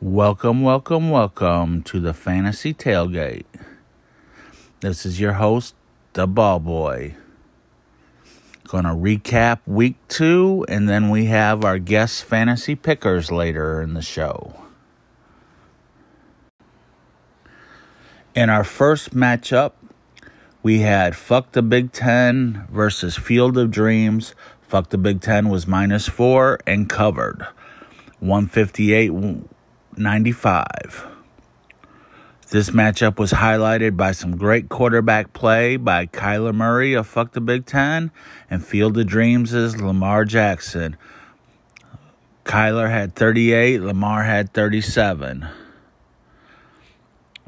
Welcome, welcome, welcome to the Fantasy Tailgate. This is your host, the Ball Boy. Gonna recap week two, and then we have our guest fantasy pickers later in the show. In our first matchup, we had Fuck the Big Ten versus Field of Dreams. Fuck the Big Ten was minus four and covered. 158 95. This matchup was highlighted by some great quarterback play by Kyler Murray of Fuck the Big Ten and Field of Dreams' Lamar Jackson. Kyler had 38, Lamar had 37.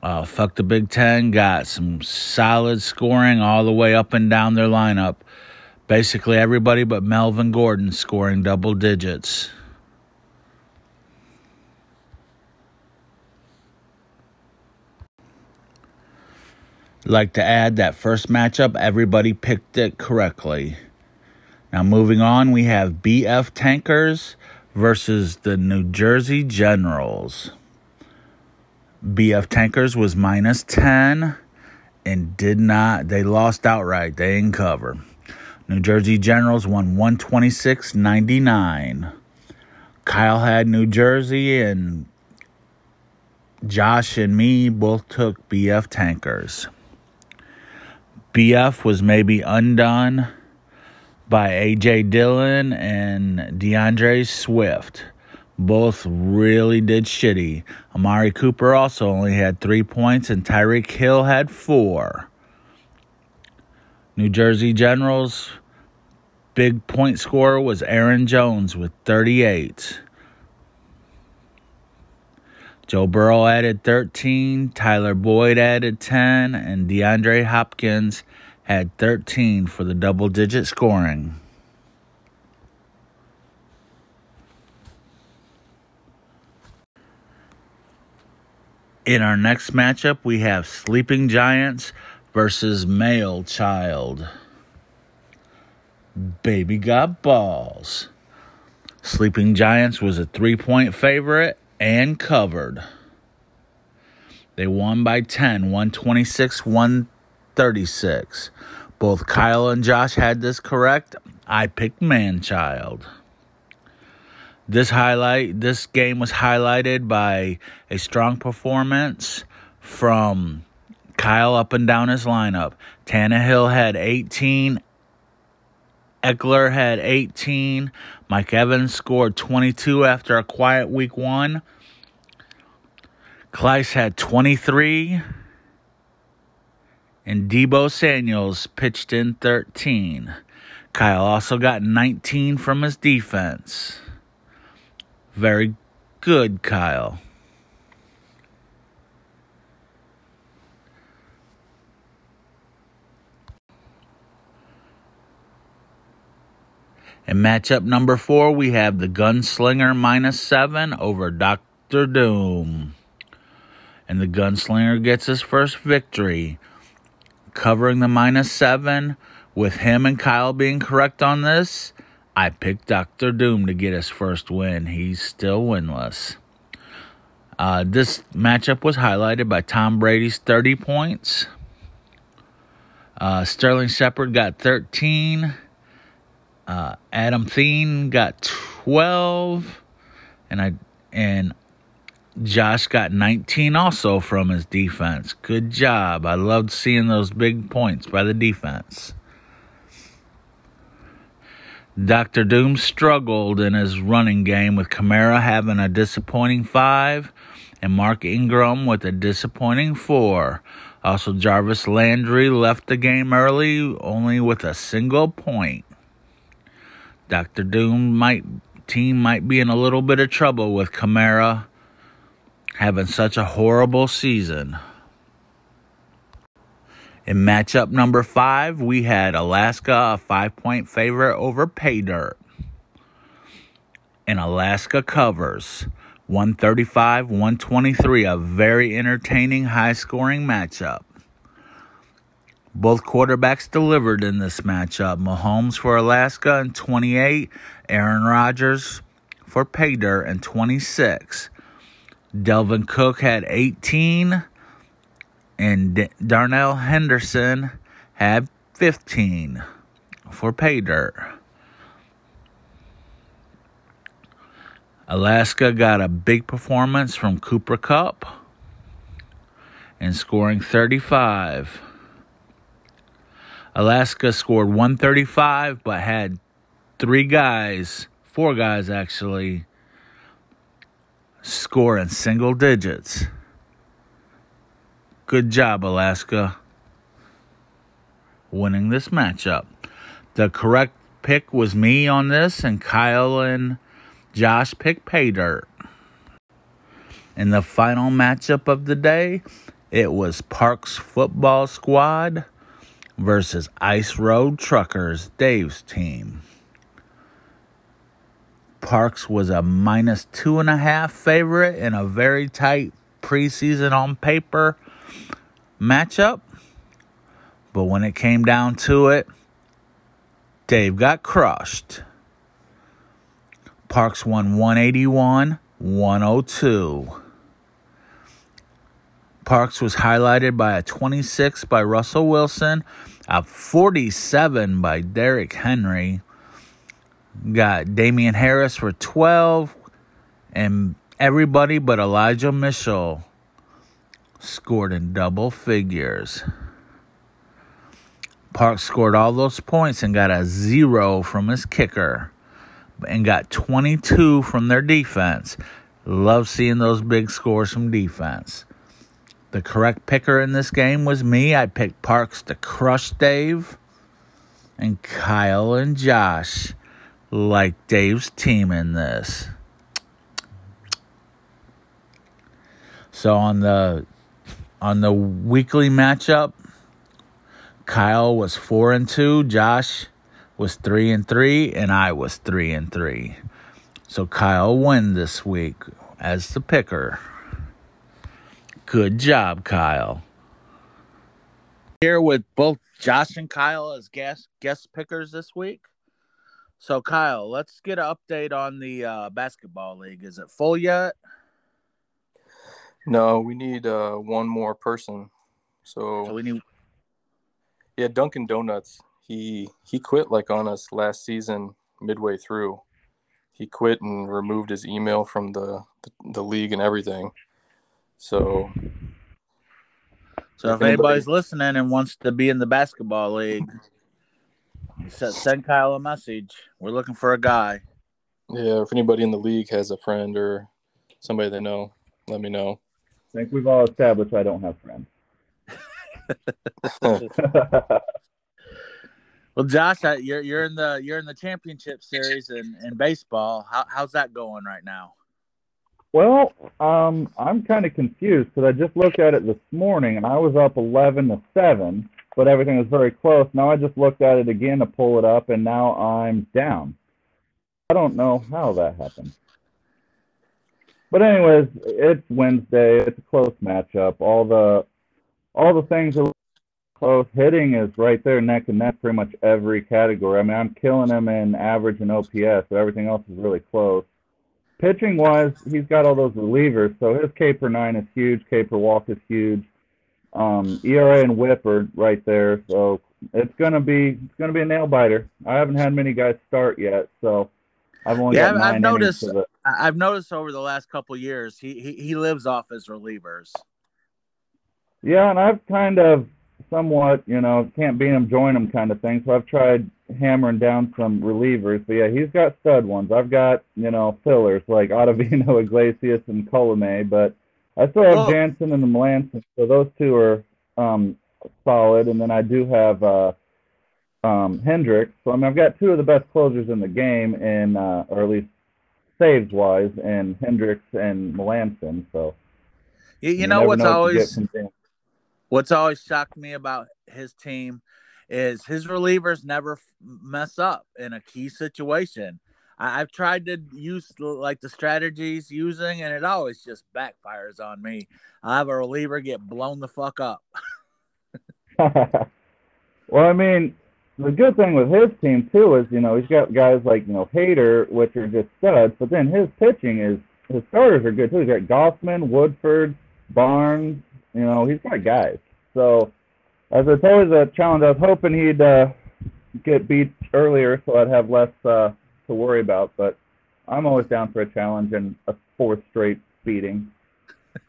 Uh, Fuck the Big Ten got some solid scoring all the way up and down their lineup. Basically, everybody but Melvin Gordon scoring double digits. Like to add that first matchup, everybody picked it correctly. Now, moving on, we have BF Tankers versus the New Jersey Generals. BF Tankers was minus 10 and did not, they lost outright. They didn't cover. New Jersey Generals won 126.99. Kyle had New Jersey and Josh and me both took BF Tankers. BF was maybe undone by AJ Dillon and DeAndre Swift. Both really did shitty. Amari Cooper also only had three points, and Tyreek Hill had four. New Jersey Generals' big point scorer was Aaron Jones with 38. Joe Burrow added 13, Tyler Boyd added 10, and DeAndre Hopkins had 13 for the double digit scoring. In our next matchup, we have Sleeping Giants versus Male Child. Baby got balls. Sleeping Giants was a three point favorite and covered. They won by 10, 126, 136. Both Kyle and Josh had this correct. I picked Manchild. This highlight this game was highlighted by a strong performance from Kyle up and down his lineup. Tannehill had 18, Ekeler had 18. Mike Evans scored 22 after a quiet week one. Kelce had 23. And Deebo Samuels pitched in 13. Kyle also got 19 from his defense. Very good, Kyle. In matchup number four, we have the Gunslinger minus seven over Dr. Doom. And the Gunslinger gets his first victory, covering the minus seven. With him and Kyle being correct on this, I picked Dr. Doom to get his first win. He's still winless. Uh, this matchup was highlighted by Tom Brady's 30 points. Uh, Sterling Shepard got 13. Uh, Adam Thielen got 12, and I and Josh got 19 also from his defense. Good job. I loved seeing those big points by the defense. Dr. Doom struggled in his running game with Kamara having a disappointing five and Mark Ingram with a disappointing four. Also, Jarvis Landry left the game early only with a single point. Dr. Doom might team might be in a little bit of trouble with Kamara having such a horrible season. In matchup number five, we had Alaska a five point favorite over Pay Dirt. And Alaska covers 135 123, a very entertaining, high scoring matchup. Both quarterbacks delivered in this matchup. Mahomes for Alaska in 28, Aaron Rodgers for Dirt in 26. Dalvin Cook had 18, and D- Darrell Henderson had 15 for dirt. Alaska got a big performance from Cooper Kupp and scoring 35. Alaska scored 135 but had three guys, four guys actually, score in single digits. Good job, Alaska, winning this matchup. The correct pick was me on this, and Kyle and Josh picked pay dirt. In the final matchup of the day, it was Parks Football Squad versus Ice Road Truckers, Dave's team. Parks was a minus two and a half favorite in a very tight preseason on paper matchup. But when it came down to it, Dave got crushed. Parks won 181 102. Parks was highlighted by a 26 by Russell Wilson, a 47 by Derrick Henry. Got Damien Harris for 12, and everybody but Elijah Mitchell scored in double figures. Parks scored all those points and got a zero from his kicker and got 22 from their defense. Love seeing those big scores from defense. The correct picker in this game was me. I picked Parks to crush Dave. And Kyle and Josh like Dave's team in this. So on the on the weekly matchup, Kyle was 4 and 2, Josh was 3 and 3 and I was 3 and 3. So Kyle won this week as the picker. Good job, Kyle. Here with both Josh and Kyle as guest guest pickers this week. So Kyle, let's get an update on the uh, basketball league. Is it full yet? No, we need uh, one more person. So, So we need yeah, Dunkin' Donuts. He he quit like on us last season midway through. He quit and removed his email from the the, the league and everything. So so if If anybody- anybody's listening and wants to be in the basketball league, send, send Kyle a message. We're looking for a guy. yeah, if anybody in the league has a friend or somebody they know, let me know. I think we've all established I don't have friends. Well, Josh, you're you're in the you're in the championship series in, in baseball. How, how's that going right now? Well, um, I'm kind of confused because I just looked at it this morning and I was up 11 to 7, but everything was very close. Now I just looked at it again to pull it up and now I'm down. I don't know how that happened. But anyways, it's Wednesday. It's a close matchup. All the all the things are close. Hitting is right there neck and neck pretty much every category. I mean, I'm killing him in average and OPS, but everything else is really close. Pitching wise, he's got all those relievers, so his K per nine is huge. K per walk is huge. Um, ERA and WHIP are right there, so it's gonna be it's gonna be a nail biter. I haven't had many guys start yet, so I've only Yeah, got I've noticed- innings of it. I- I've noticed over the last couple years, he, he he lives off his relievers. Yeah, and I've kind of somewhat, you know, can't beat him, join him kind of thing. So I've tried hammering down some relievers. But yeah, he's got stud ones. I've got, you know, fillers like Ottavino, Iglesias, and Colome. But I still have Oh. Jansen and the Melancon. So those two are um, solid. And then I do have uh, um, Hendriks. So I mean, I've got two of the best closers in the game, and uh, or at least saves wise, and Hendriks and Melancon. So You, you know what's know what always get from Jansen. what's always shocked me about his team is his relievers never mess up in a key situation. I, I've tried to use like the strategies using, and it always just backfires on me. I have a reliever get blown the fuck up. well, I mean, the good thing with his team too is, you know, he's got guys like, you know, Hader, which are just studs, but then his pitching is his starters are good too. He's got Gausman, Woodford, Barnes. You know, he's got guys. So as it's always a challenge, I was hoping he'd uh, get beat earlier so I'd have less uh, to worry about. But I'm always down for a challenge and a fourth straight beating.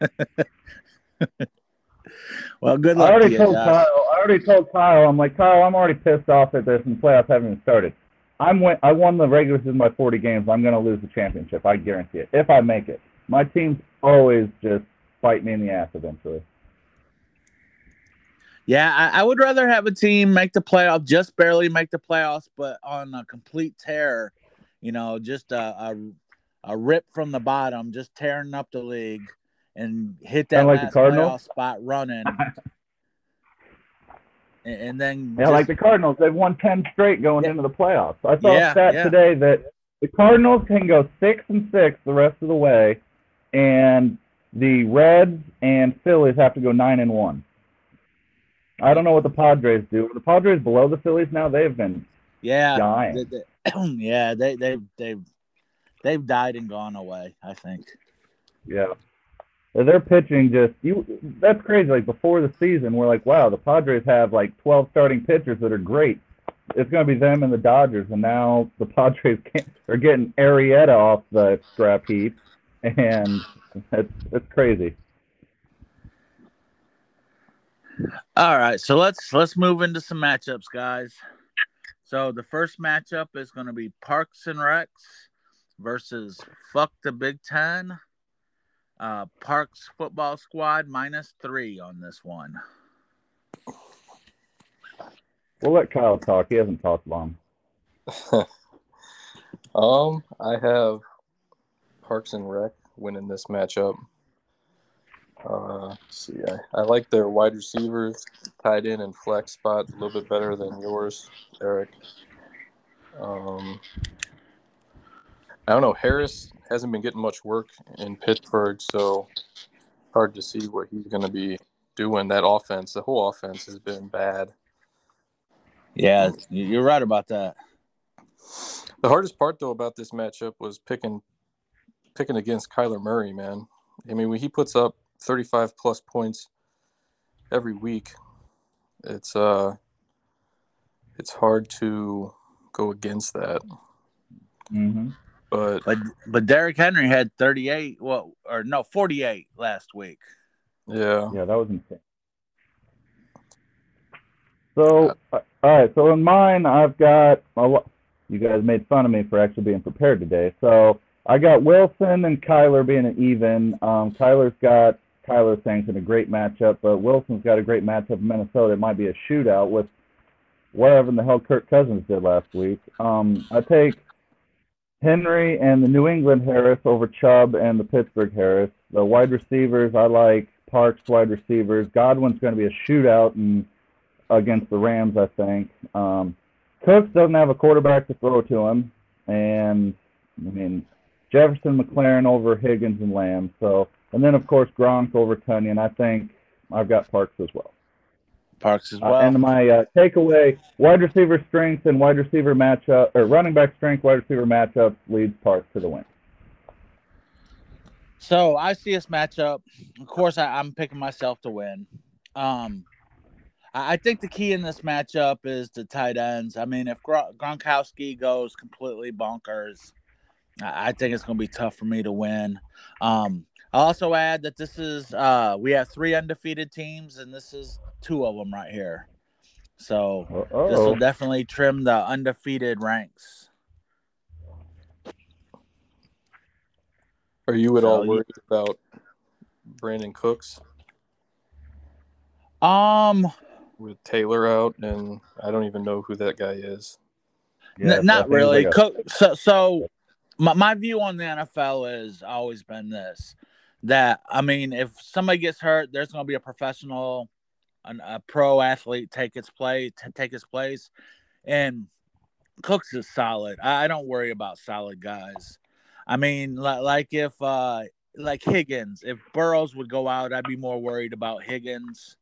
well, good luck. I already to you, told Josh. Kyle. I already told Kyle. I'm like Kyle. I'm already pissed off at this, and playoffs haven't even started. I'm win- I won the regular season by 40 games. I'm going to lose the championship. I guarantee it. If I make it, my teams always just bite me in the ass eventually. Yeah, I, I would rather have a team make the playoff, just barely make the playoffs, but on a complete tear. You know, just a a, a rip from the bottom, just tearing up the league, and hit that like the playoff spot running. and, and then Yeah, just- like the Cardinals, they've won 10 straight going Yeah. into the playoffs. I saw Yeah, a stat yeah. today that the Cardinals can go six and six the rest of the way, and the Reds and Phillies have to go nine and one. I don't know what the Padres do. The Padres below the Phillies now? They've been yeah, dying. they, they- yeah, they they they've they've died and gone away. I think. Yeah. they're pitching just you that's crazy. Like before the season, we're like, wow, the Padres have like twelve starting pitchers that are great. It's gonna be them and the Dodgers, and now the Padres can't, are getting Arrieta off the scrap heap, and it's it's crazy. All right, so let's let's move into some matchups, guys. So the first matchup is going to be Parks and Recs versus Fuck the Big Ten. Uh, Parks football squad minus three on this one. We'll let Kyle talk. He hasn't talked long. Um, I have Parks and Rec winning this matchup. Uh, see, I, I like their wide receivers, tight end and flex spot a little bit better than yours, Eric. Um, I don't know. Harris hasn't been getting much work in Pittsburgh, so hard to see what he's going to be doing. That offense, the whole offense has been bad. Yeah, you're right about that. The hardest part though about this matchup was picking picking against Kyler Murray, man. I mean, when he puts up 35 plus points every week, it's uh it's hard to go against that. Mm-hmm. But But but Derrick Henry had 38, well, or no, 48 last week. yeah, Yeah, that was insane. So, uh, all right. So in mine, I've got a lo- You guys made fun of me for actually being prepared today. So I got Wilson and Kyler being an even. Um, Kyler's got Thinks in a great matchup, but Wilson's got a great matchup in Minnesota. It might be a shootout with whatever in the hell Kirk Cousins did last week. Um, I take Henry and the New England Harris over Chubb and the Pittsburgh Harris. The wide receivers, I like Parks wide receivers. Godwin's going to be a shootout and against the Rams, I think. Um, Cooks doesn't have a quarterback to throw to him, and I mean Jefferson, McLaurin over Higgins and Lamb. So, and then of course Gronk over Tonyan. I think I've got Parks as well. Parks as Uh, well. and my uh, takeaway: wide receiver strength and wide receiver matchup, or running back strength, wide receiver matchup leads Parks to the win. So I see this matchup. Of course, I, I'm picking myself to win. Um, I, I think the key in this matchup is the tight ends. I mean, if Gro- Gronkowski goes completely bonkers, I, I think it's going to be tough for me to win. Um, I also add that this is uh, we have three undefeated teams, and this is two of them right here. So this Oh, will definitely trim the undefeated ranks. are you at all So you- worried about Brandin Cooks Um, with Taylor out? And I don't even know who that guy is. yeah, N- not I think it's really. like a- Co- so, so my, my view on the NFL has always been this: that I mean, if somebody gets hurt, there's going to be a professional, an, a pro athlete take its play, t- take his place, and Cooks is solid. I, I don't worry about solid guys. I mean, li- like if uh like Higgins, if Burrows would go out, I'd be more worried about Higgins.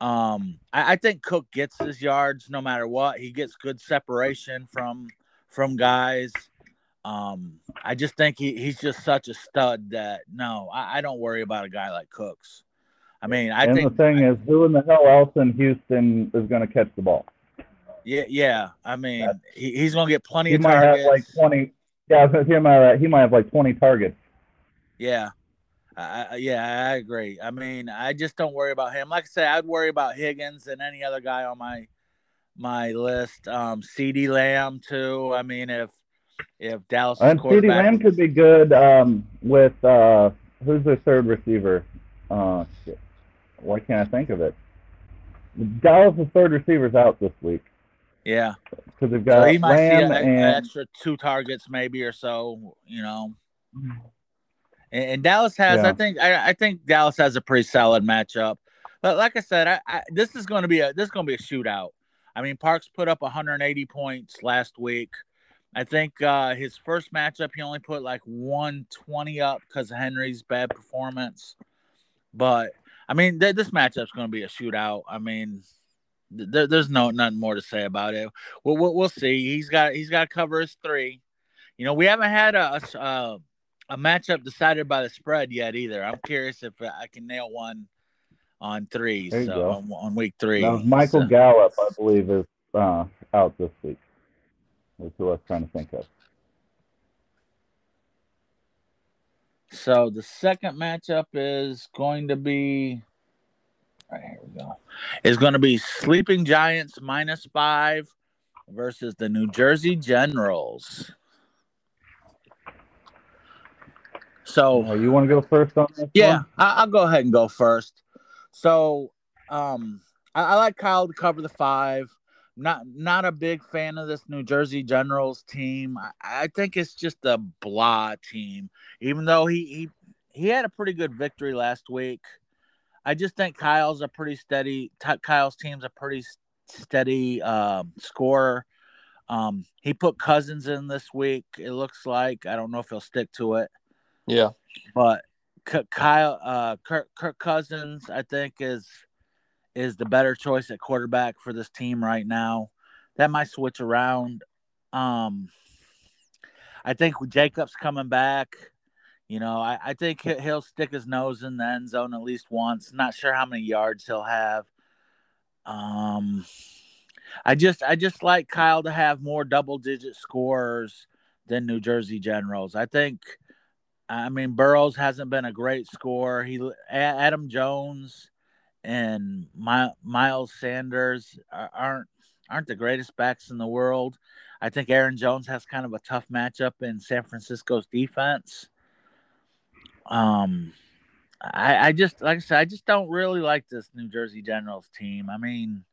Um, I, I think Cook gets his yards no matter what. He gets good separation from from guys. Um, I just think he, he's just such a stud that no, I, I don't worry about a guy like Cooks. I mean, I and think the thing is, who in the hell else in Houston is going to catch the ball? yeah, yeah. I mean, he, he's going to get plenty He of might targets. have like twenty. Yeah, he might he might have like twenty targets. Yeah. I, I- yeah, I agree. I mean, I just don't worry about him. Like I said, I'd worry about Higgins and any other guy on my my list. Um, CeeDee Lamb too. I mean, if if Dallas And CeeDee Lamb could be good um, with uh, who's their third receiver? Uh, shit. Why can't I think of it? Dallas' third receiver's out this week yeah, because they've so got he might see Lamb an and extra two targets maybe or so. You know, and, and Dallas has. I think I, I think Dallas has a pretty solid matchup. But like I said, I, I this is going to be a this is going to be a shootout. I mean, Parks put up 180 points last week. I think uh, his first matchup he only put like 120 up because of Henry's bad performance. But I mean, th- this matchup's going to be a shootout. I mean, th- there's no nothing more to say about it. We'll, we'll we'll see. He's got he's got to cover his three. You know, we haven't had a a, uh, a matchup decided by the spread yet either. I'm curious if I can nail one on three. So on, on week three. now Michael So- Gallup, I believe, is uh, out this week. That's who I was trying to think of. So the second matchup is going to be right here we go. Is going to be Sleeping Giants minus five versus the New Jersey Generals. So Oh, you want to go first on this? yeah, one? I, I'll go ahead and go first. So, um, I, I like Kyle to cover the five. Not not a big fan of this New Jersey Generals team. I, I think it's just a blah team. Even though he he he had a pretty good victory last week, I just think Kyle's a pretty steady. Kyle's team's a pretty steady um, scorer. Um, he put Cousins in this week. It looks like I don't know if he'll stick to it Yeah. but Kyle, uh, Kirk, Kirk Cousins, I think is is the better choice at quarterback for this team right now. That might switch around. Um, I think Jacobs coming back. You know, I, I think he- he'll stick his nose in the end zone at least once. Not sure how many yards he'll have. Um, I just I just like Kyle to have more double digit scores than New Jersey Generals. I think. I mean, Burrows hasn't been a great scorer. He Aaron Jones and My, Miles Sanders are- aren't aren't the greatest backs in the world. I think Aaron Jones has kind of a tough matchup in San Francisco's defense. Um, I, I just like I said, I just don't really like this New Jersey Generals team. I mean,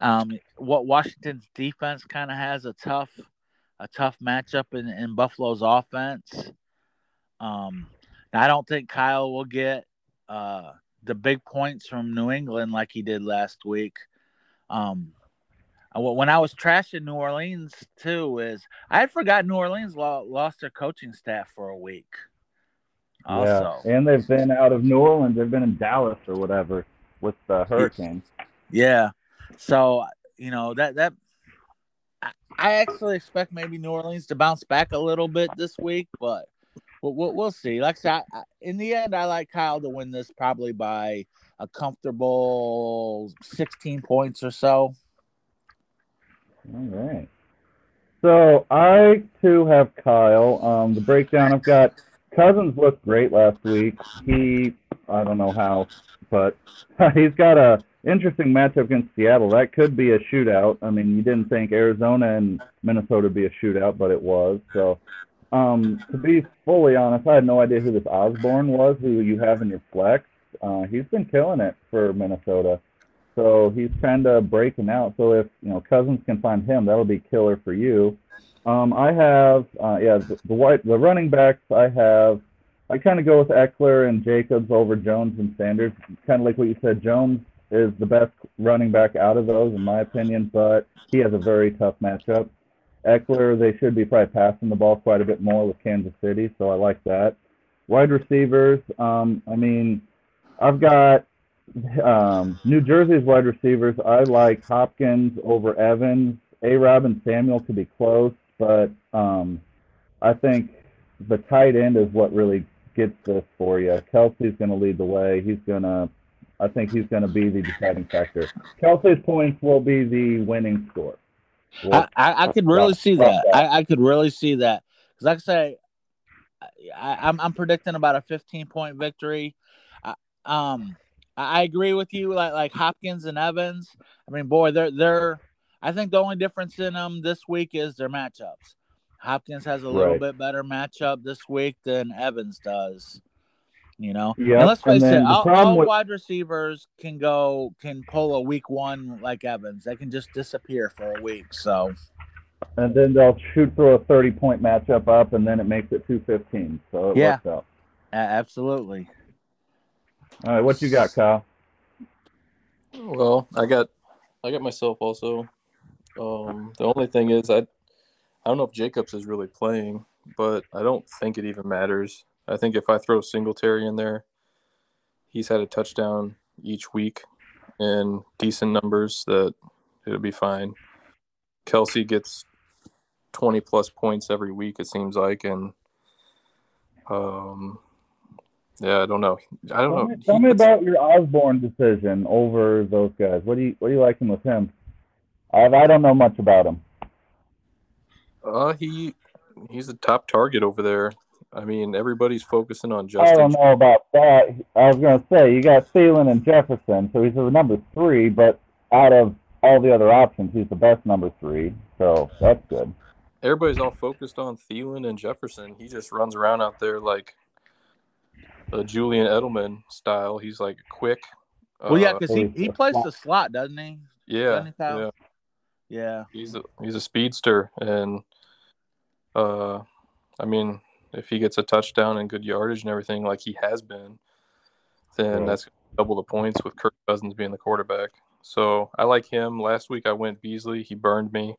um, what Washington's defense kind of has a tough a tough matchup in, in Buffalo's offense. Um, I don't think Kyle will get uh, the big points from New England like he did last week. Um, when I was trashing New Orleans too, is I had forgotten New Orleans lost their coaching staff for a week. Also, Yeah, and they've been out of New Orleans. They've been in Dallas or whatever with the Hurricanes. Yeah. So you know that that I, I actually expect maybe New Orleans to bounce back a little bit this week, but we'll, we'll, we'll see. Like I said, I, in the end, I like Kyle to win this probably by a comfortable 16 points or so. All right. So I too have Kyle. Um, the breakdown I've got Cousins looked great last week. He I don't know how, but he's got a interesting matchup against Seattle. That could be a shootout. I mean, you didn't think Arizona and Minnesota would be a shootout, but it was. So um, to be fully honest, I had no idea who this Osborn was, who you have in your flex. Uh, he's been killing it for Minnesota. So he's kind of breaking out. So if you know Cousins can find him, that'll be killer for you. Um, I have uh, yeah the, the white the running backs. I have I kind of go with Ekeler and Jacobs over Jones and Sanders. Kind of like what you said. Jones is the best running back out of those in my opinion, but he has a very tough matchup. Ekeler, they should be probably passing the ball quite a bit more with Kansas City, so I like that. Wide receivers, um, I mean, I've got um, New Jersey's wide receivers. I like Hopkins over Evans. A. Rob and Samuel could be close, but um, I think the tight end is what really gets this for you. Kelce's going to lead the way. He's going to, I think he's going to be the deciding factor. Kelce's points will be the winning score. I, I, I could really see that. I, I could really see that because, like I say, I, I'm I'm predicting about a 15 point victory. I, um, I agree with you. Like like Hopkins and Evans. I mean, boy, they're they're. I think the only difference in them this week is their matchups. Hopkins has a little Right. bit better matchup this week than Evans does. You know, Yep, and let's face it, all, all with- wide receivers can go can pull a week one like Evans. They can just disappear for a week. So and then they'll shoot through a 30 point matchup up, and then it makes it 215. So it Yeah. works out. a- absolutely. All right, what you got, Kyle? Well, I got I got myself also. Um, the only thing is I I don't know if Jacobs is really playing, but I don't think it even matters. I think if I throw Singletary in there, he's had a touchdown each week and decent numbers that it'll be fine. Kelce gets twenty plus points every week, it seems like, and um yeah, I don't know. I don't Tell know. me, tell He me about your Osborn decision over those guys. What do you what do you liking with him? I I don't know much about him. Uh, he he's a top target over there. I mean, everybody's focusing on Justin. I don't know about that. I was gonna say you got Thielen and Jefferson, so he's the number three, but out of all the other options, he's the best number three. So that's good. Everybody's all focused on Thielen and Jefferson. He just runs around out there like a Julian Edelman style. He's like quick. Well, yeah, Uh, because he, he plays the slot, doesn't he? yeah, doesn't he, yeah. Yeah. He's a he's a speedster, and uh, I mean, if he gets a touchdown and good yardage and everything like he has been, then Right. that's double the points with Kirk Cousins being the quarterback. So I like him. Last week I went Beasley. He burned me.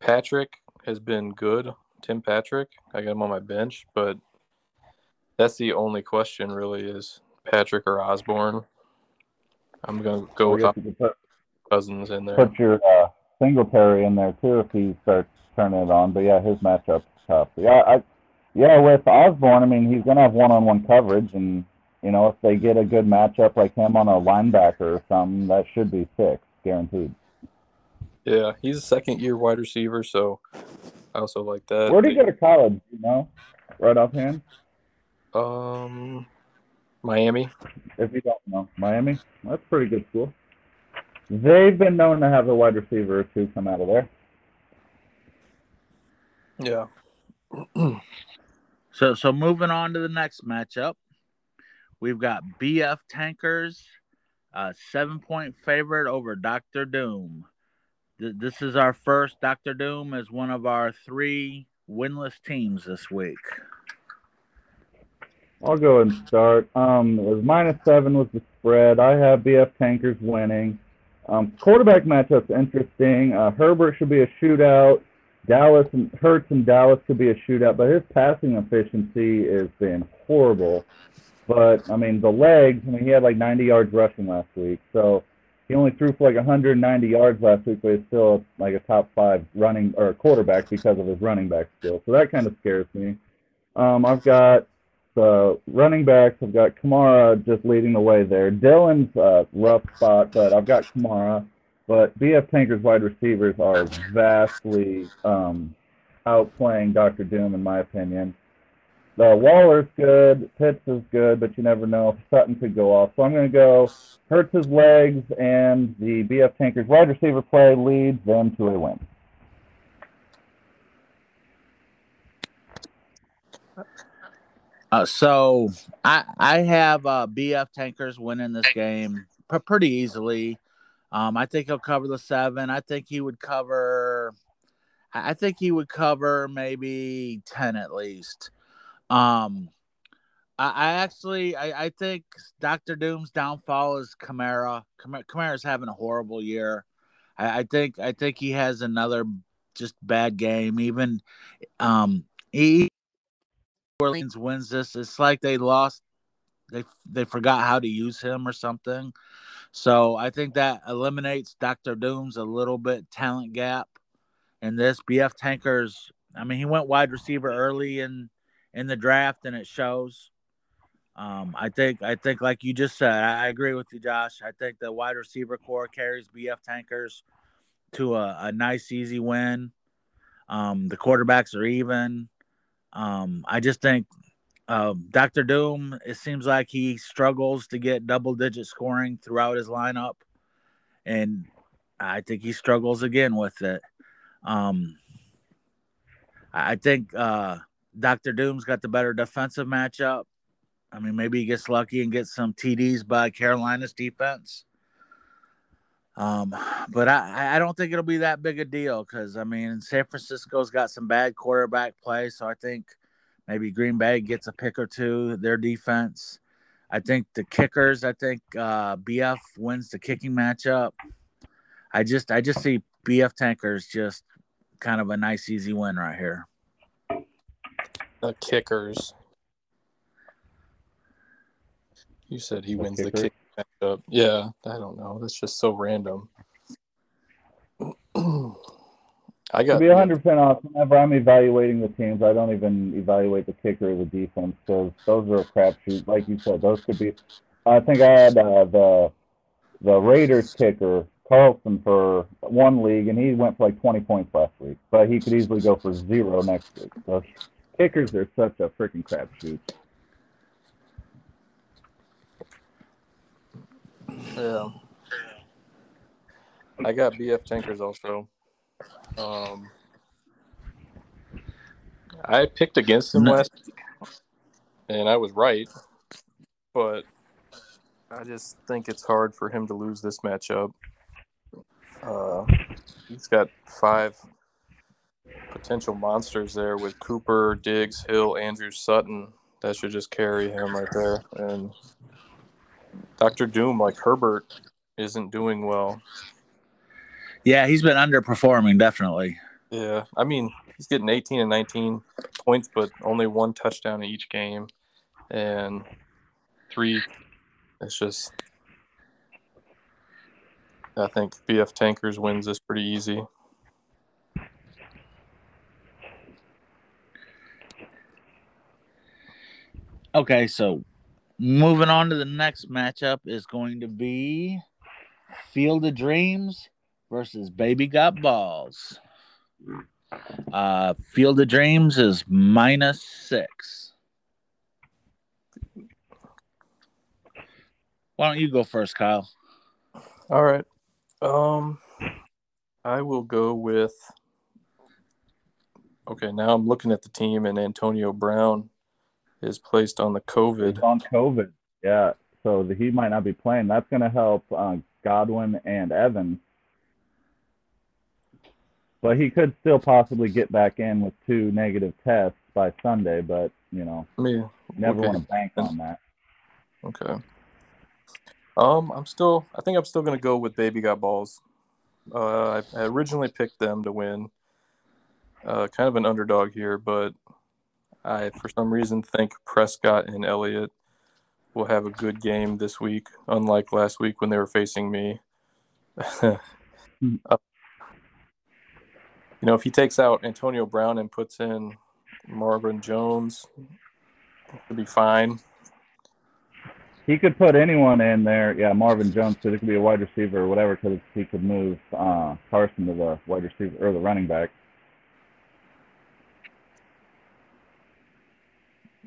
Patrick has been good. Tim Patrick. I got him on my bench, but that's the only question really is Patrick or Osborn. I'm gonna go with guess you could put, Cousins in there. put your uh, Singletary in there too if he starts turning it on. But yeah, his matchup's tough. Yeah, I yeah with Osborn, I mean he's gonna have one-on-one coverage, and you know if they get a good matchup like him on a linebacker or something, that should be six guaranteed. Yeah, he's a second year wide receiver, so I also like that. Where did he go to college? You know, right offhand, Um, Miami. if you don't know, Miami. That's pretty good school. They've been known to have a wide receiver or two come out of there. Yeah. So so moving on to the next matchup, we've got BF Tankers, uh, seven point favorite over Doctor Doom. Th- This is our first Doctor Doom is one of our three winless teams this week. I'll go and start. Um, it was minus seven was the spread. I have BF Tankers winning. Um, quarterback matchup's interesting. Uh, Herbert should be a shootout. Dallas and Hurts and Dallas could be a shootout, but his passing efficiency has been horrible. But I mean, the legs. I mean, he had like 90 yards rushing last week, so he only threw for like 190 yards last week, but he's still like a top five running or quarterback because of his running back skill. So that kind of scares me. Um, I've got the running backs. I've got Kamara just leading the way there. Dillon's a rough spot, but I've got Kamara. But BF Tanker's wide receivers are vastly um, outplaying Dr. Doom, in my opinion. The Waller's good, Pitts is good, but you never know. Sutton could go off. So I'm going to go hurts his legs, and the BF Tankers wide receiver play leads them to a win. Uh, so I I have uh, BF Tankers winning this game pretty easily. Um, I think he'll cover the seven. I think he would cover. I think he would cover maybe ten at least. Um, I, I actually I, I think Doctor Doom's downfall is. Kamara Kamara's having a horrible year. I, I think I think he has another just bad game. Even um, he Orleans wins this, it's like they lost. They they forgot how to use him or something. So I think that eliminates Doctor Doom's a little bit talent gap. And this BF Tankers I mean, he went wide receiver early in in the draft, and it shows. Um, I think I think like you just said, I, I agree with you, Josh. I think the wide receiver core carries BF Tankers to a, a nice, easy win. Um, the quarterbacks are even. Um, I just think um, Dr. Doom, it seems like he struggles to get double digit scoring throughout his lineup. And I think he struggles again with it. Um, I think uh, Dr. Doom's got the better defensive matchup. I mean, maybe he gets lucky and gets some TDs by Carolina's defense. Um, but I, I don't think it'll be that big a deal because I mean San Francisco's got some bad quarterback play, so I think maybe Green Bay gets a pick or two. Their defense, I think the kickers, I think uh, BF wins the kicking matchup. I just I just see BF Tankers just kind of a nice easy win right here. The kickers. You said he The wins the kick matchup. Yeah, I don't know. That's just so random. I got. To be 100 percent honest, whenever I'm evaluating the teams, I don't even evaluate the kicker or the defense because those are a crapshoot. Like you said, those could be. I think I had uh, the the Raiders kicker Carlson for one league, and he went for like 20 points last week, but he could easily go for zero next week. So kickers are such a freaking crapshoot. Yeah. I got BF tankers also. Um, I picked against him last week, and I was right, but I just think it's hard for him to lose this matchup. Uh, he's got five potential monsters there with Cooper, Diggs, Hill, Andrews, Sutton. That should just carry him right there. And Dr. Doom, like Herbert, isn't doing well. Yeah, he's been underperforming definitely. Yeah, I mean, he's getting 18 and 19 points, but only one touchdown in each game, and three. It's just, I think BF Tankers wins this pretty easy. Okay, so moving on to the next matchup is going to be Field of Dreams versus Baby Got Balls. Uh, Field of Dreams is minus six. Why don't you go first, Kyle? All right. Um, I will go with. Okay, now I'm looking at the team, and Antonio Brown is placed on the COVID. He's on COVID. Yeah, so the, he might not be playing. That's going to help uh, Godwin and Evans. But he could still possibly get back in with two negative tests by Sunday. But you know, I mean, never okay. want to bank on that. Okay. Um, I'm still. I think I'm still gonna go with Baby Got Balls. Uh, I, I originally picked them to win. Uh, kind of an underdog here, but I, for some reason, think Prescott and Elliott will have a good game this week, unlike last week when they were facing me. Uh, you know, if he takes out Antonio Brown and puts in Marvin Jones, it'll be fine. He could put anyone in there. Yeah, Marvin Jones could. It could be a wide receiver or whatever. Because he could move uh, Carson to the wide receiver or the running back.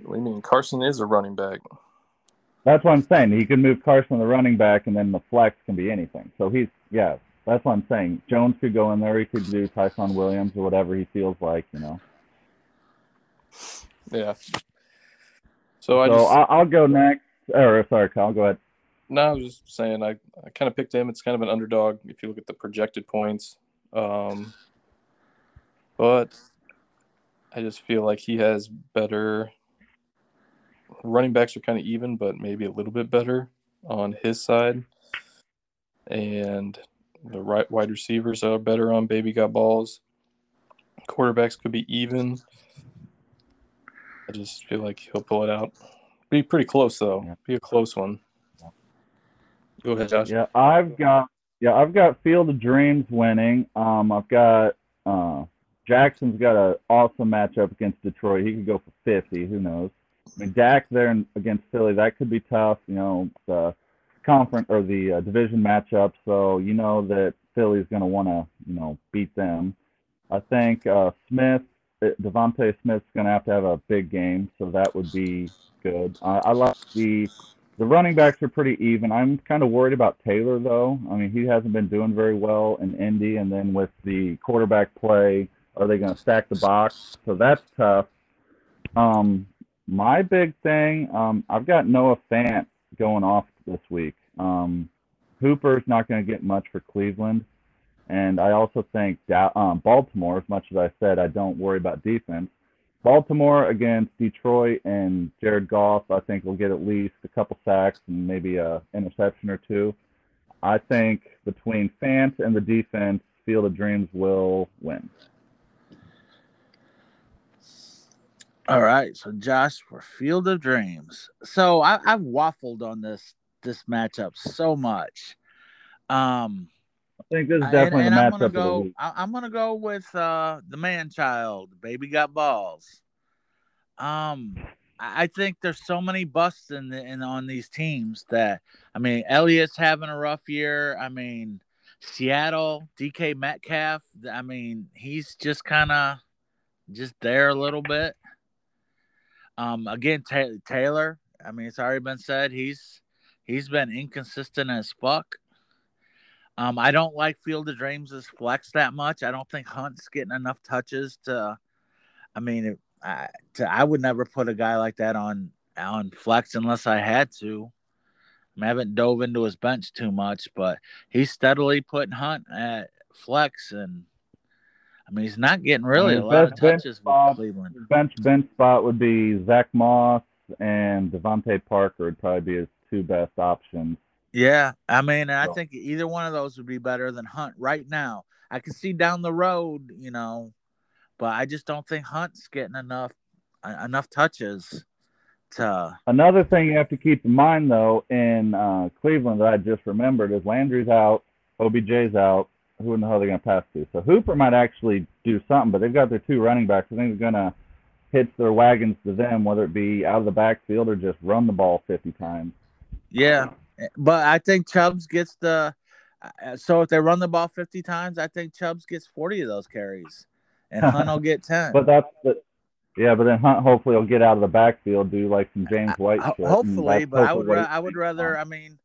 What do you mean? Carson is a running back. That's what I'm saying. He could move Carson to the running back, and then the flex can be anything. So he's yeah. That's what I'm saying. Jones could go in there. He could do Ty'Son Williams or whatever he feels like. You know. Yeah. So I so just I'll, I'll go next. Or sorry, Kyle. Go ahead. no, I was just saying I, I kind of picked him. It's kind of an underdog if you look at the projected points. Um, but I just feel like he has better running backs are kind of even, but maybe a little bit better on his side. And the right wide receivers are better on baby got balls. Quarterbacks could be even. I just feel like he'll pull it out. Be pretty close though. Yeah. Be a close one. Go ahead, Josh. Yeah, I've got yeah, I've got Field of Dreams winning. Um, I've got uh, Jackson's got an awesome matchup against Detroit. He could go for 50. Who knows? I mean, Dak there against Philly, that could be tough. You know, the conference or the uh, division matchup. So you know that Philly's going to want to, you know, beat them. I think uh, Smith, uh, DeVonta Smith's going to have to have a big game, so that would be good. Uh, I like the the running backs are pretty even. I'm kind of worried about Taylor though. I mean, he hasn't been doing very well in Indy, and then with the quarterback play, are they going to stack the box? So that's tough. Um, my big thing, um, I've got Noah Fant going off this week. Um, Hooper's not going to get much for Cleveland. And I also think um, Baltimore, as much as I said, I don't worry about defense. Baltimore against Detroit and Jared Goff, I think will get at least a couple sacks and maybe a interception or two. I think between Fant and the defense, Field of Dreams will win. All right, so Josh for Field of Dreams. So I, have waffled on this this matchup so much. Um, I think this is definitely and, and the I'm gonna go, of the week. I, am gonna go with uh, the man child. Baby got balls. Um, I think there's so many busts in, the, in on these teams that I mean, Elliott's having a rough year. I mean, Seattle, DK Metcalf. I mean, he's just kind of just there a little bit. Um, again, Taylor. I mean, it's already been said he's he's been inconsistent as fuck. Um, I don't like Field of Dreams as flex that much. I don't think Hunt's getting enough touches to. I mean, it, I to, I would never put a guy like that on on flex unless I had to. I, mean, I haven't dove into his bench too much, but he's steadily putting Hunt at flex, and I mean he's not getting really I mean, a lot of touches spot, with Cleveland. Bench bench spot would be Zack Moss and DeVante Parker would probably be his two best options. Yeah, I mean, I think either one of those would be better than Hunt right now. I can see down the road, you know, but I just don't think Hunt's getting enough enough touches to. Another thing you have to keep in mind, though, in uh, Cleveland that I just remembered is Landry's out, OBJ's out. Who in the hell are they going to pass to? So Hooper might actually do something, but they've got their two running backs. I think they're going to hitch their wagons to them, whether it be out of the backfield or just run the ball 50 times. Yeah, but I think Chubbs gets the. Uh, so if they run the ball 50 times, I think Chubbs gets 40 of those carries and Hunt will get ten. But that's the yeah, but then Hunt hopefully will get out of the backfield, do like some James White. Shit, hopefully, but I would I would rather. I mean,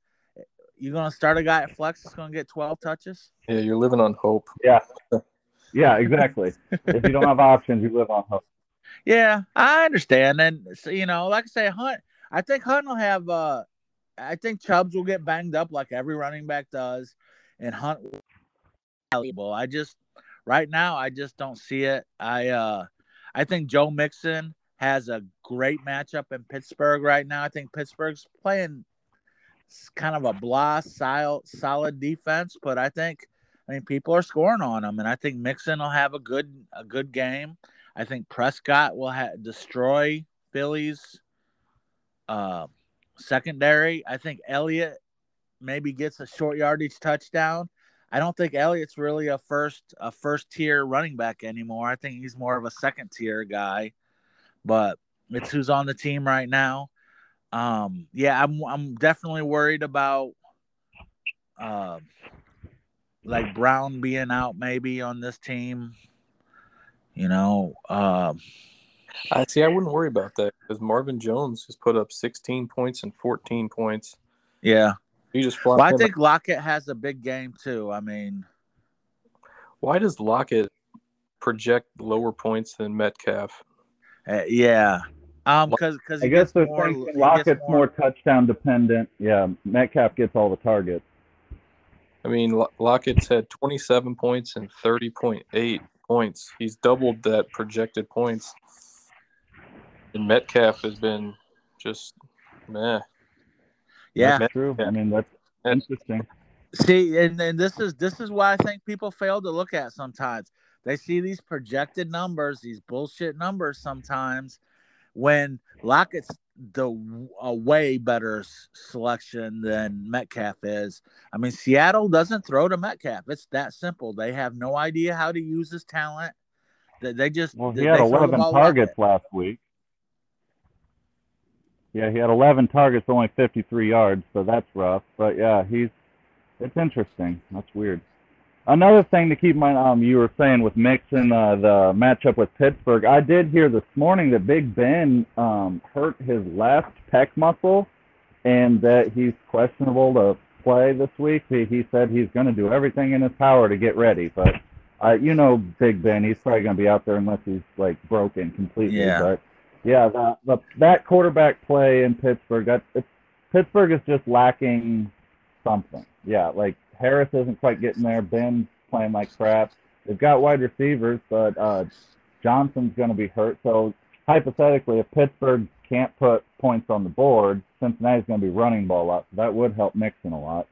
you're gonna start a guy at flex that's gonna get twelve touches. Yeah, you're living on hope. Yeah, yeah, exactly. if you don't have options, you live on hope. Yeah, I understand, and so, you know, like I say, Hunt. I think Hunt will have. uh I think Chubbs will get banged up like every running back does, and Hunt. valuable. I just right now I just don't see it. I uh I think Joe Mixon has a great matchup in Pittsburgh right now. I think Pittsburgh's playing kind of a blah style solid defense, but I think I mean people are scoring on them, and I think Mixon will have a good a good game. I think Prescott will ha- destroy Philly's uh, secondary. I think Elliott maybe gets a short yardage touchdown. I don't think Elliott's really a first a first tier running back anymore. I think he's more of a second tier guy. But it's who's on the team right now. Um, yeah, I'm I'm definitely worried about uh, like Brown being out maybe on this team. You know, uh, I see. I wouldn't worry about that because Marvin Jones has put up 16 points and 14 points. Yeah, he just well, I think Lockett has a big game too. I mean, why does Lockett project lower points than Metcalf? Uh, yeah, um, because because I guess the more, Lockett's more... more touchdown dependent. Yeah, Metcalf gets all the targets. I mean, Lockett's had 27 points and 30.8 points. He's doubled that projected points. And Metcalf has been just meh. Yeah, that's true. I mean, that's interesting. See, and, and this is this is why I think people fail to look at sometimes. They see these projected numbers, these bullshit numbers sometimes, when Lockett's the a way better selection than Metcalf is. I mean, Seattle doesn't throw to Metcalf. It's that simple. They have no idea how to use his talent. They, they just Well, he they had throw the 11 targets last week. Yeah, he had 11 targets, only 53 yards, so that's rough. But yeah, he's it's interesting. That's weird. Another thing to keep in mind, um, you were saying with Mixon, uh, the matchup with Pittsburgh. I did hear this morning that Big Ben um, hurt his left pec muscle, and that he's questionable to play this week. He, he said he's going to do everything in his power to get ready, but uh, you know, Big Ben, he's probably going to be out there unless he's like broken completely. Yeah. But yeah, the, the that quarterback play in Pittsburgh, that it's, Pittsburgh is just lacking something. Yeah, like Harris isn't quite getting there. Ben's playing like crap. They've got wide receivers, but uh, Johnson's going to be hurt. So hypothetically, if Pittsburgh can't put points on the board, Cincinnati's going to be running ball a lot. So that would help Mixon a lot.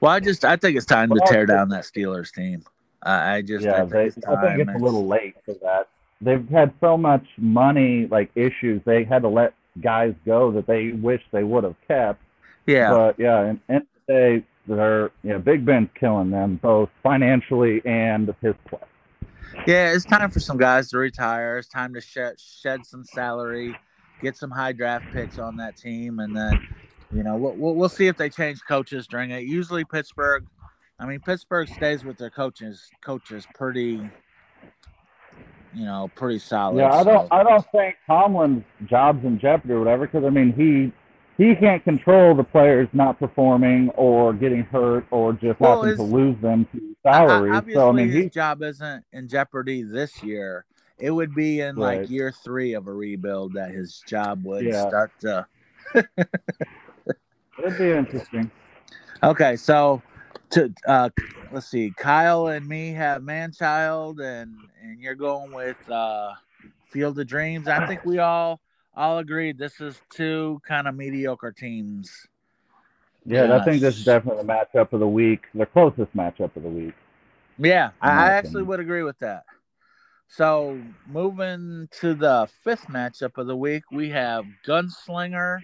Well, I just I think it's time to tear down that Steelers team. I, I just yeah, I they, think it's I think it's a little late for that. They've had so much money like issues. They had to let guys go that they wish they would have kept. yeah, But yeah, and, and they they're yeah, Big Ben's killing them both financially and his play. yeah. It's time for some guys to retire. It's time to shed shed some salary, get some high draft picks on that team, and then you know we'll we'll, we'll see if they change coaches during it. Usually Pittsburgh, I mean Pittsburgh stays with their coaches coaches pretty, you know, pretty solid. Yeah, I don't so- I don't think Tomlin's job's in jeopardy or whatever because I mean he he can't control the players not performing or getting hurt or just Well, having to lose them to salaries. So I mean his he job isn't in jeopardy this year. It would be in Right. like year three of a rebuild that his job would Yeah. start to. it'd be interesting. Okay, so to uh, let's see, Kyle and me have Manchild, and and you're going with uh, Field of Dreams. I think we all all agreed this is two kind of mediocre teams. Yeah, I think this is definitely the matchup of the week, the closest matchup of the week. Yeah, I, In I actually opinion. would agree with that. So moving to the fifth matchup of the week, we have Gunslinger.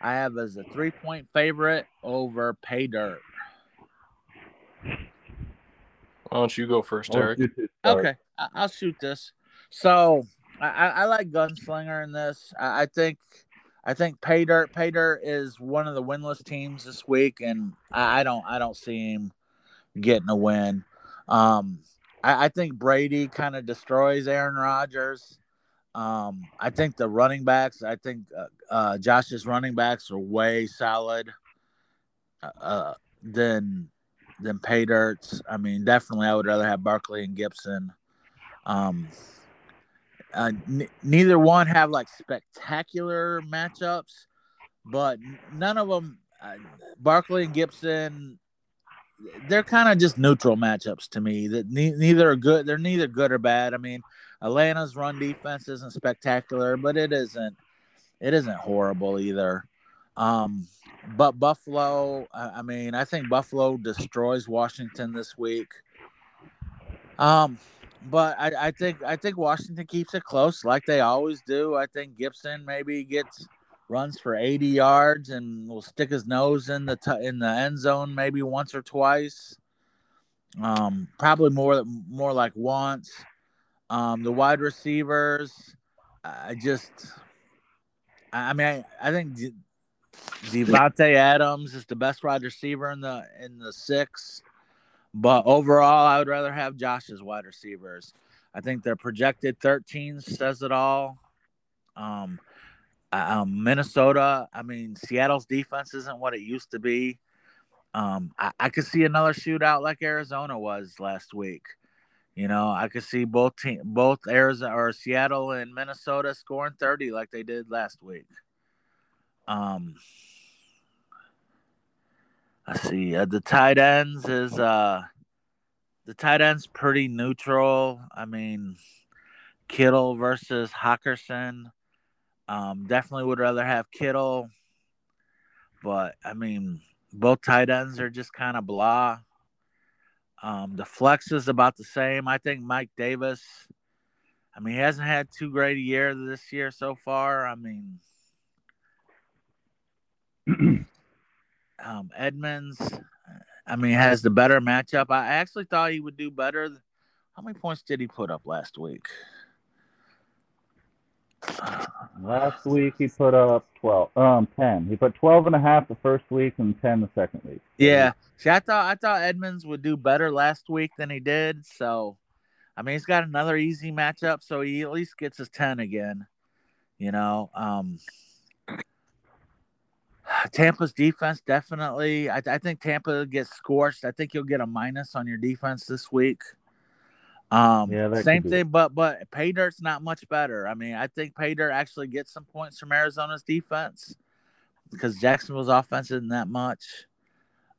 I have as a three point favorite over Pay Dirt. Why don't you go first, Eric? shoot you start. Okay, I- I'll shoot this. So I, I I like Gunslinger in this. I, I think I think Pay Dirt Pay Dirt is one of the winless teams this week, and I, I don't I don't see him getting a win. Um, I, I think Brady kind of destroys Aaron Rodgers. Um, I think the running backs. I think uh, uh, Josh's running backs are way solid. Uh, than than Pay Dirt's. I mean, definitely, I would rather have Barkley and Gibson. Um, uh, n- neither one have like spectacular matchups, but none of them. Uh, Barkley and Gibson, they're kind of just neutral matchups to me. That ne- neither are good. They're neither good or bad. I mean, Atlanta's run defense isn't spectacular, but it isn't. It isn't horrible either. Um, but Buffalo, I, mean, I think Buffalo destroys Washington this week. Um, but I, I think I think Washington keeps it close like they always do. I think Gibson maybe gets runs for 80 yards and will stick his nose in the t- in the end zone maybe once or twice. Um, probably more more like once. Um, the wide receivers, I just, I mean, I, I think Davante Adams is the best wide receiver in the in the six. But overall, I would rather have Josh's wide receivers. I think their projected 13 says it all. Um, um, Minnesota, I mean, Seattle's defense isn't what it used to be. Um, I, I could see another shootout like Arizona was last week. You know, I could see both team, both Arizona or Seattle and Minnesota scoring 30 like they did last week. Um, Let's see. Uh, the tight ends is uh the tight ends pretty neutral. I mean, Kittle versus Hockenson. Um, definitely would rather have Kittle, but I mean, both tight ends are just kind of blah. Um, the flex is about the same. I think Mike Davis. I mean, he hasn't had too great a year this year so far. I mean, um, Edmonds, I mean, has the better matchup. I actually thought he would do better. how many points did he put up last week? Last week he put up 12, um, 10. He put 12 and a half the first week and 10 the second week. Yeah. See, I thought I thought Edmonds would do better last week than he did. So, I mean, he's got another easy matchup, so he at least gets his 10 again. You know, um, Tampa's defense definitely. I, I think Tampa gets scorched. I think you'll get a minus on your defense this week. Um, Yeah, same thing, but but Pay Dirt's not much better. I mean, I think Pay Dirt actually gets some points from Arizona's defense because Jacksonville's offense isn't that much.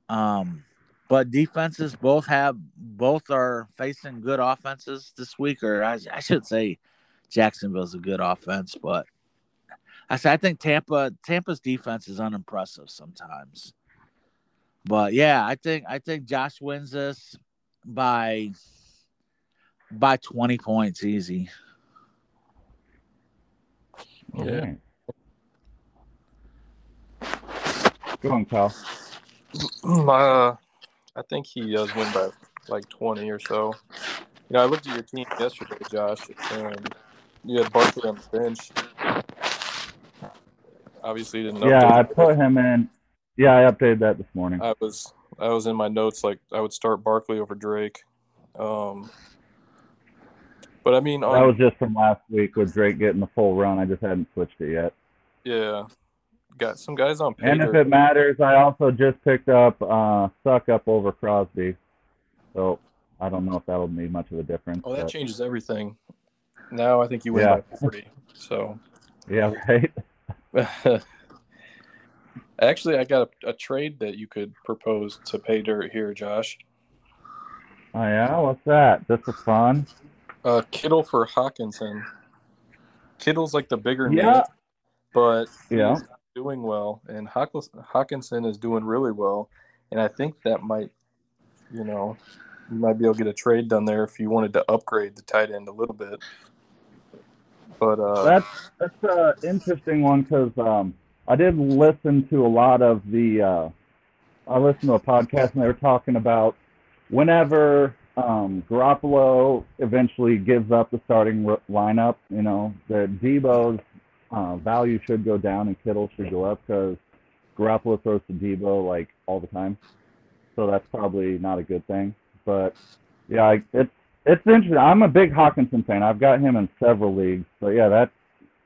Um, but defenses both have both are facing good offenses this week, or I, I should say Jacksonville's a good offense, but I say I think Tampa Tampa's defense is unimpressive sometimes. But yeah, I think I think Josh wins this by by 20 points easy. All Yeah. right. Go on, Kyle. Uh, I think he does win by like 20 or so. You know, I looked at your team yesterday, Josh, and you had Barkley on the bench. Obviously, didn't Yeah, I put him in. Yeah, I updated that this morning. I was I was in my notes like I would start Barkley over Drake. Um, but I mean, That was just from last week with Drake getting the full run. I just hadn't switched it yet. yeah, got some guys on And if it matters, I also just picked up uh, Succop over Crosby. So I don't know if that'll make much of a difference. Oh, that but- changes everything. Now I think you win Yeah. by 40. So. yeah, right. Actually, I got a, a trade that you could propose to pay dirt here, Josh. Oh yeah, what's that? This is fun. Uh, Kittle for Hockenson. Kittle's like the bigger Yeah. name, but Yeah. doing well, and Hawkins- Hockenson is doing really well, and I think that might, you know, you might be able to get a trade done there if you wanted to upgrade the tight end a little bit. But uh, That's that's an interesting one because um, I did listen to a lot of the. Uh, I listened to a podcast and they were talking about whenever um, Garoppolo eventually gives up the starting r- lineup, you know, that Deebo's uh, value should go down and Kittle should go up because Garoppolo throws to Deebo like all the time, so that's probably not a good thing. But yeah, I, it's it's interesting. I'm a big Hockenson fan. I've got him in several leagues. But yeah, that's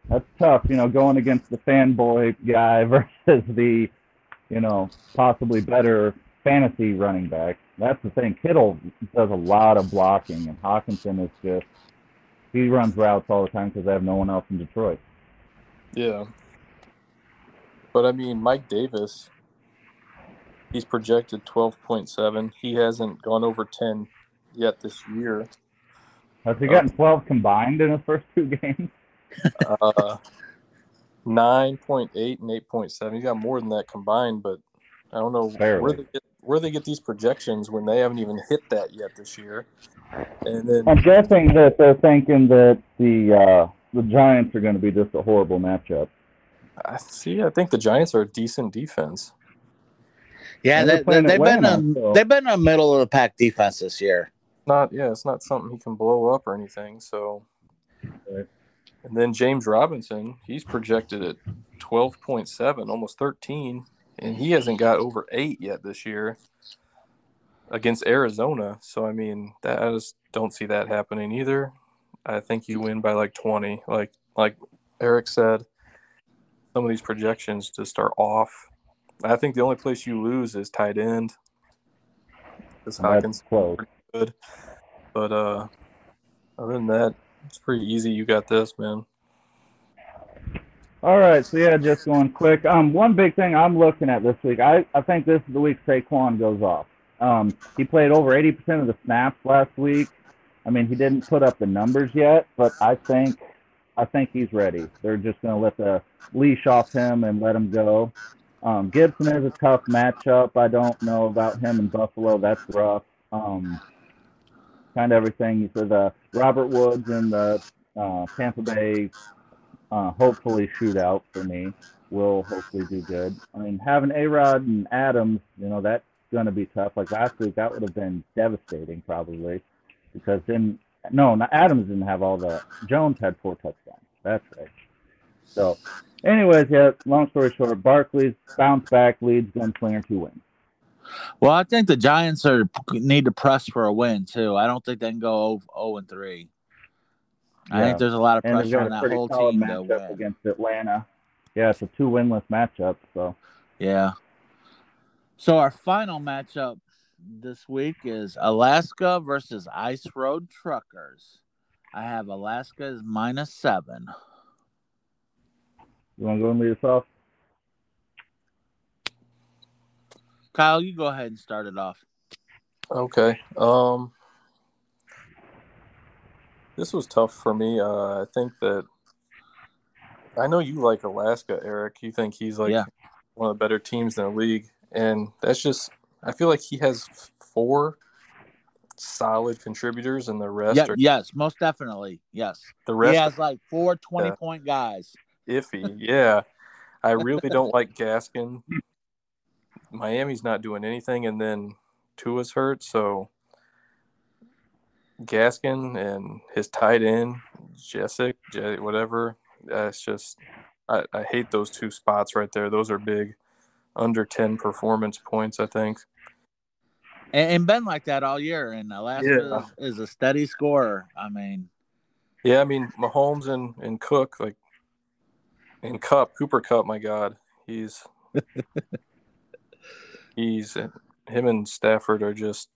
that's tough. You know, going against the fanboy guy versus the, you know, possibly better fantasy running back. That's the thing. Kittle does a lot of blocking, and Hockenson is just he runs routes all the time because they have no one else in Detroit. yeah. But I mean, Mike Davis, he's projected 12.7. He hasn't gone over 10 yet this year. Has he gotten 12 combined in his first two games? uh, 9.8 and 8.7. He's got more than that combined, but I don't know where they get where they get these projections when they haven't even hit that yet this year. And then I'm guessing that they're thinking that the uh, the Giants are going to be just a horrible matchup. I see. I think the Giants are a decent defense. Yeah, And they, they're they, playing they've been Atlanta, a, so- they've been a middle of the pack defense this year. Not yeah, it's not something he can blow up or anything. So, Right. and then James Robinson, he's projected at 12.7, almost 13, and he hasn't got over eight yet this year against Arizona. So I mean, that I just don't see that happening either. I think you win by like 20. Like like Eric said, some of these projections just are off. I think the only place you lose is tight end. This Hawkins close. Good. But uh other than that, it's pretty easy. You got this, man. All right, so yeah, just going quick. Um, one big thing I'm looking at this week, I, I think this is the week Saquon goes off. Um, he played over 80% of the snaps last week. I mean, he didn't put up the numbers yet, but I think I think he's ready. They're just going to let the leash off him and let him go. Um, Gibson is a tough matchup. I don't know about him in Buffalo. That's rough. Um, kind of everything. He said uh, Robert Woods and the uh, Tampa Bay uh, hopefully shootout for me will hopefully do good. I mean, having A Rod and Adams, you know, that's going to be tough. Like last week, that would have been devastating probably. because then no, Adams didn't have all the. Jones had four touchdowns. That's right. So, anyways, yeah. Long story short, Barkley's bounce back leads Gunslinger to win. Well, I think the Giants are need to press for a win too. I don't think they can go 0 and three. I Yeah. think there's a lot of pressure on that whole team to win. against Atlanta. Yeah, it's a two winless matchup. So Yeah. So our final matchup this week is Alaska versus Ice Road Truckers. I have Alaska as minus seven. you want to go and lead us off? Kyle, you go ahead and start it off. Okay. Um, this was tough for me. Uh, I think that I know you like Alaska, Eric. You think he's like Yeah. one of the better teams in the league, and that's just. I feel like he has four solid contributors, and the rest Yeah, are yes, most definitely. Yes. the rest. He has like four 20 Yeah. point guys. iffy. Yeah, I really don't like Gaskin. Miami's not doing anything, and then Tua's hurt, so Gaskin and his tight end Jessic, whatever. That's just I, I hate those two spots right there. Those are big, under ten performance points. I think. And, and been like that all year. And Alaska Yeah. is, is a steady scorer. I mean, Yeah, I mean Mahomes and and Cook like, and Kupp Cooper Kupp. My God, he's he's him and Stafford are just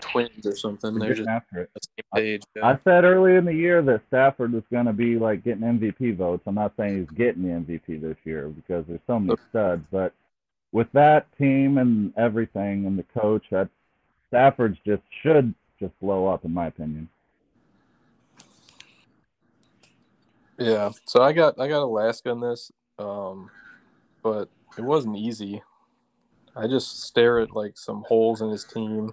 twins or something. They're just after it. the same page. Yeah. I said early in the year that Stafford was going to be like getting MVP votes. I'm not saying he's getting the MVP this year because there's so many studs, but with that team and everything and the coach, that Stafford's just should just blow up in my opinion. Yeah, so I got I got Alaska in this, um, but it wasn't easy. I just stare at like some holes in his team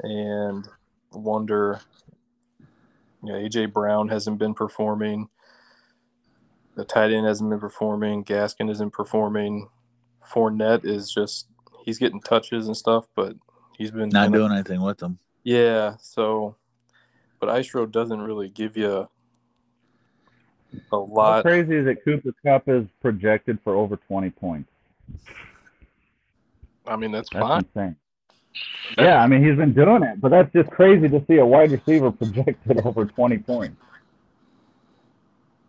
and wonder. You know, AJ Brown hasn't been performing. The tight end hasn't been performing. Gaskin isn't performing. Fournette is just he's getting touches and stuff, but he's been not doing anything with them. yeah, so but Ice Road doesn't really give you a How lot. crazy is it? Cooper Kupp is projected for over 20 points. I mean, that's, That's fine. insane. Yeah, I mean he's been doing it, but that's just crazy to see a wide receiver projected over 20 points.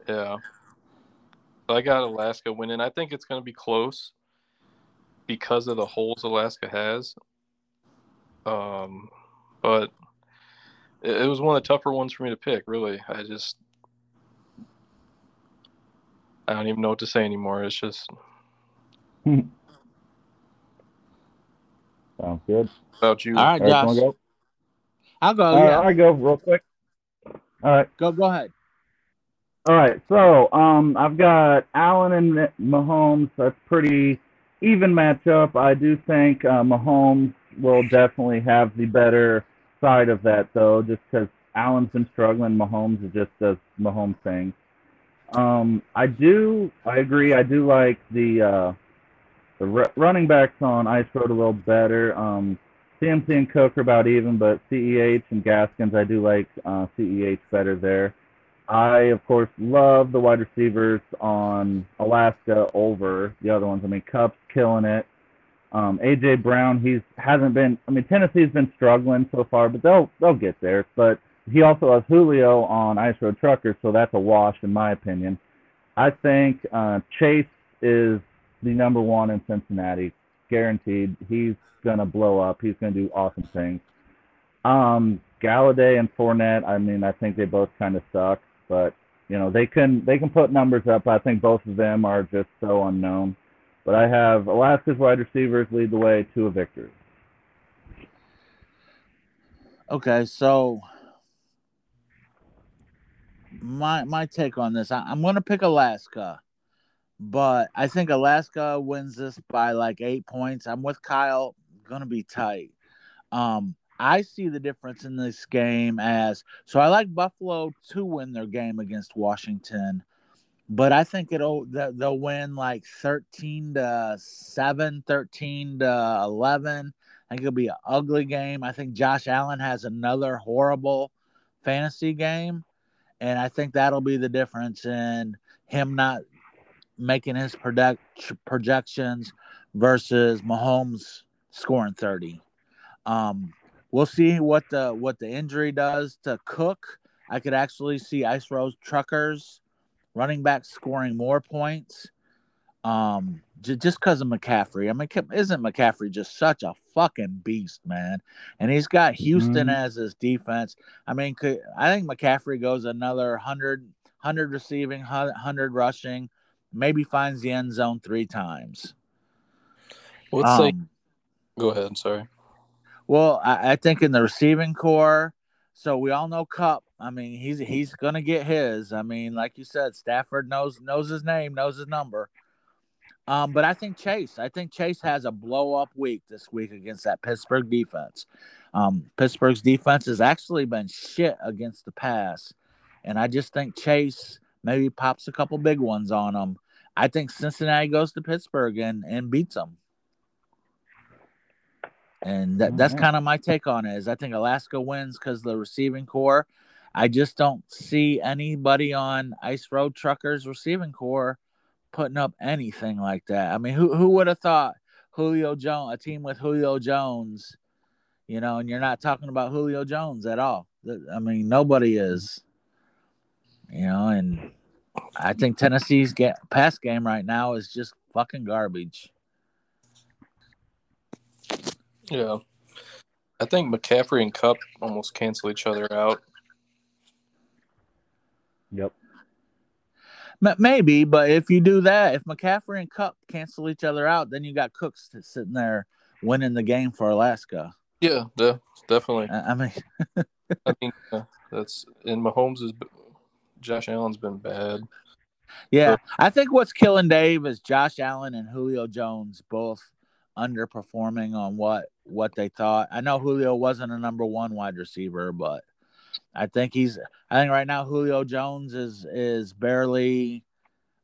Yeah. So I got Alaska winning. I think it's going to be close because of the holes Alaska has. Um, but it, it was one of the tougher ones for me to pick. Really, I just I don't even know what to say anymore. It's just Sounds good. about you. All right, Eric, Josh. go? I'll go. All right, yeah. I go real quick. All right. Go, go ahead. All right, so um, I've got Allen and Mahomes. That's pretty even matchup. I do think uh, Mahomes will definitely have the better side of that, though, just because Allen's been struggling. Mahomes is just does Mahomes things. Um, I do, I agree. I do like the uh, the running backs on Ice Road a little better. Um, CMC and Cook are about even, but CEH and Gaskins, I do like uh, CEH better there. I, of course, love the wide receivers on Alaska over the other ones. I mean, Kupp's killing it. Um, AJ Brown, he's hasn't been. I mean, Tennessee's been struggling so far, but they'll they'll get there. But he also has Julio on Ice Road Truckers, so that's a wash in my opinion. I think uh, Chase is the number one in Cincinnati, guaranteed. He's gonna blow up. He's gonna do awesome things. Um, Golladay and Fournette. I mean, I think they both kind of suck, but you know they can they can put numbers up. I think both of them are just so unknown. But I have Alaska's wide receivers lead the way to a victory. Okay, so my my take on this, I, I'm going to pick Alaska, but I think Alaska wins this by like eight points. I'm with Kyle. Going to be tight. Um, I see the difference in this game as so. I like Buffalo to win their game against Washington, but I think it'll they'll win like 13 to 7, 13 to 11. I think it'll be an ugly game. I think Josh Allen has another horrible fantasy game, and I think that'll be the difference in him not making his project projections versus Mahomes scoring 30. Um, we'll see what the what the injury does to Cook. I could actually see Ice Road Truckers running back scoring more points. Um, j- just because of McCaffrey. I mean, isn't McCaffrey just such a fucking beast, man? And he's got Houston mm-hmm. as his defense. I mean, could, I think McCaffrey goes another 100, 100 receiving, 100 rushing, maybe finds the end zone three times. What's um, like? Go ahead. Sorry. Well, I, I think in the receiving corps, so we all know Kupp. I mean, he's he's gonna get his. I mean, like you said, Stafford knows knows his name, knows his number. Um, but I think Chase, I think Chase has a blow up week this week against that Pittsburgh defense. Um, Pittsburgh's defense has actually been shit against the pass, and I just think Chase maybe pops a couple big ones on them. I think Cincinnati goes to Pittsburgh and and beats them. And that, that's kind of my take on it. Is I think Alaska wins because the receiving corps. I just don't see anybody on Ice Road Truckers receiving corps putting up anything like that. I mean, who who would have thought Julio Jones, a team with Julio Jones, you know, and you're not talking about Julio Jones at all. I mean, nobody is, you know, and I think Tennessee's get, pass game right now is just fucking garbage. Yeah. I think McCaffrey and Kupp almost cancel each other out. Yep. Maybe, but if you do that, if McCaffrey and Kupp cancel each other out, then you got Cooks sitting there winning the game for Alaska. Yeah, de- definitely. I, mean, I mean, uh, that's in Mahomes is Josh Allen's been bad. Yeah, I think what's killing Dave is Josh Allen and Julio Jones both underperforming on what what they thought. I know Julio wasn't a number one wide receiver, but I think he's. I think right now Julio Jones is is barely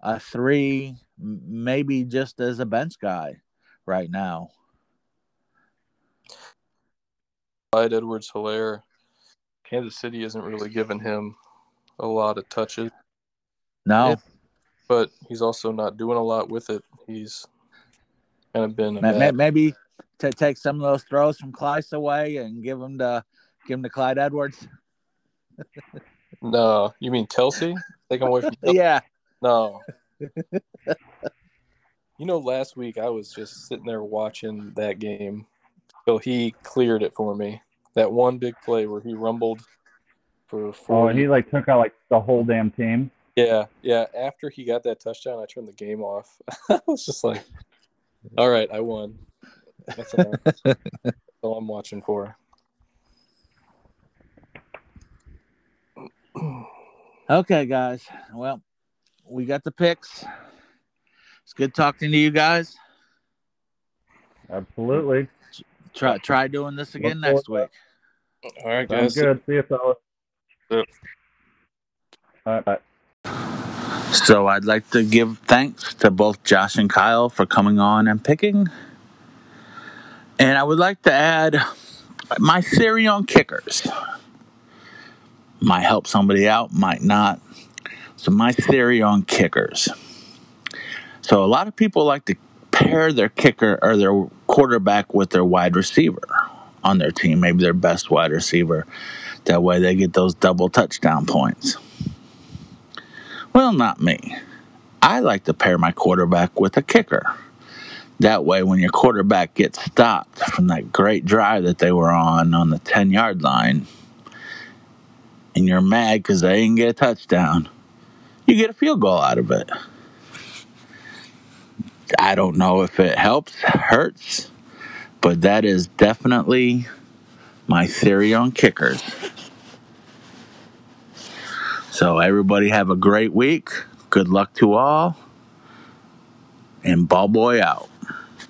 a three, maybe just as a bench guy right now. Clyde Edwards Helaire. Kansas City isn't really giving him a lot of touches. No. But he's also not doing a lot with it. He's kind of been maybe, maybe to take some of those throws from Clyde away and give them to give them to Clyde Edwards. No, you mean Kelce? Take him away from Kelce? Yeah. No. you know, last week I was just sitting there watching that game. So he cleared it for me. That one big play where he rumbled for four. Oh, and he like took out like the whole damn team. Yeah, yeah. After he got that touchdown, I turned the game off. I was just like, "All right, I won." That's all I'm watching for. Okay, guys. Well, we got the picks. It's good talking to you guys. Absolutely. Try try doing this again Look next week. All right, guys. Sounds good. See you, fellas. Yep. All right, bye. So I'd like to give thanks to both Josh and Kyle for coming on and picking. And I would like to add my theory on kickers. Might help somebody out, might not. So, my theory on kickers. So, a lot of people like to pair their kicker or their quarterback with their wide receiver on their team, maybe their best wide receiver. That way they get those double touchdown points. Well, not me. I like to pair my quarterback with a kicker. That way, when your quarterback gets stopped from that great drive that they were on on the 10 yard line, and you're mad because they didn't get a touchdown, you get a field goal out of it. I don't know if it helps, hurts, but that is definitely my theory on kickers. So, everybody have a great week. Good luck to all. And ball boy out.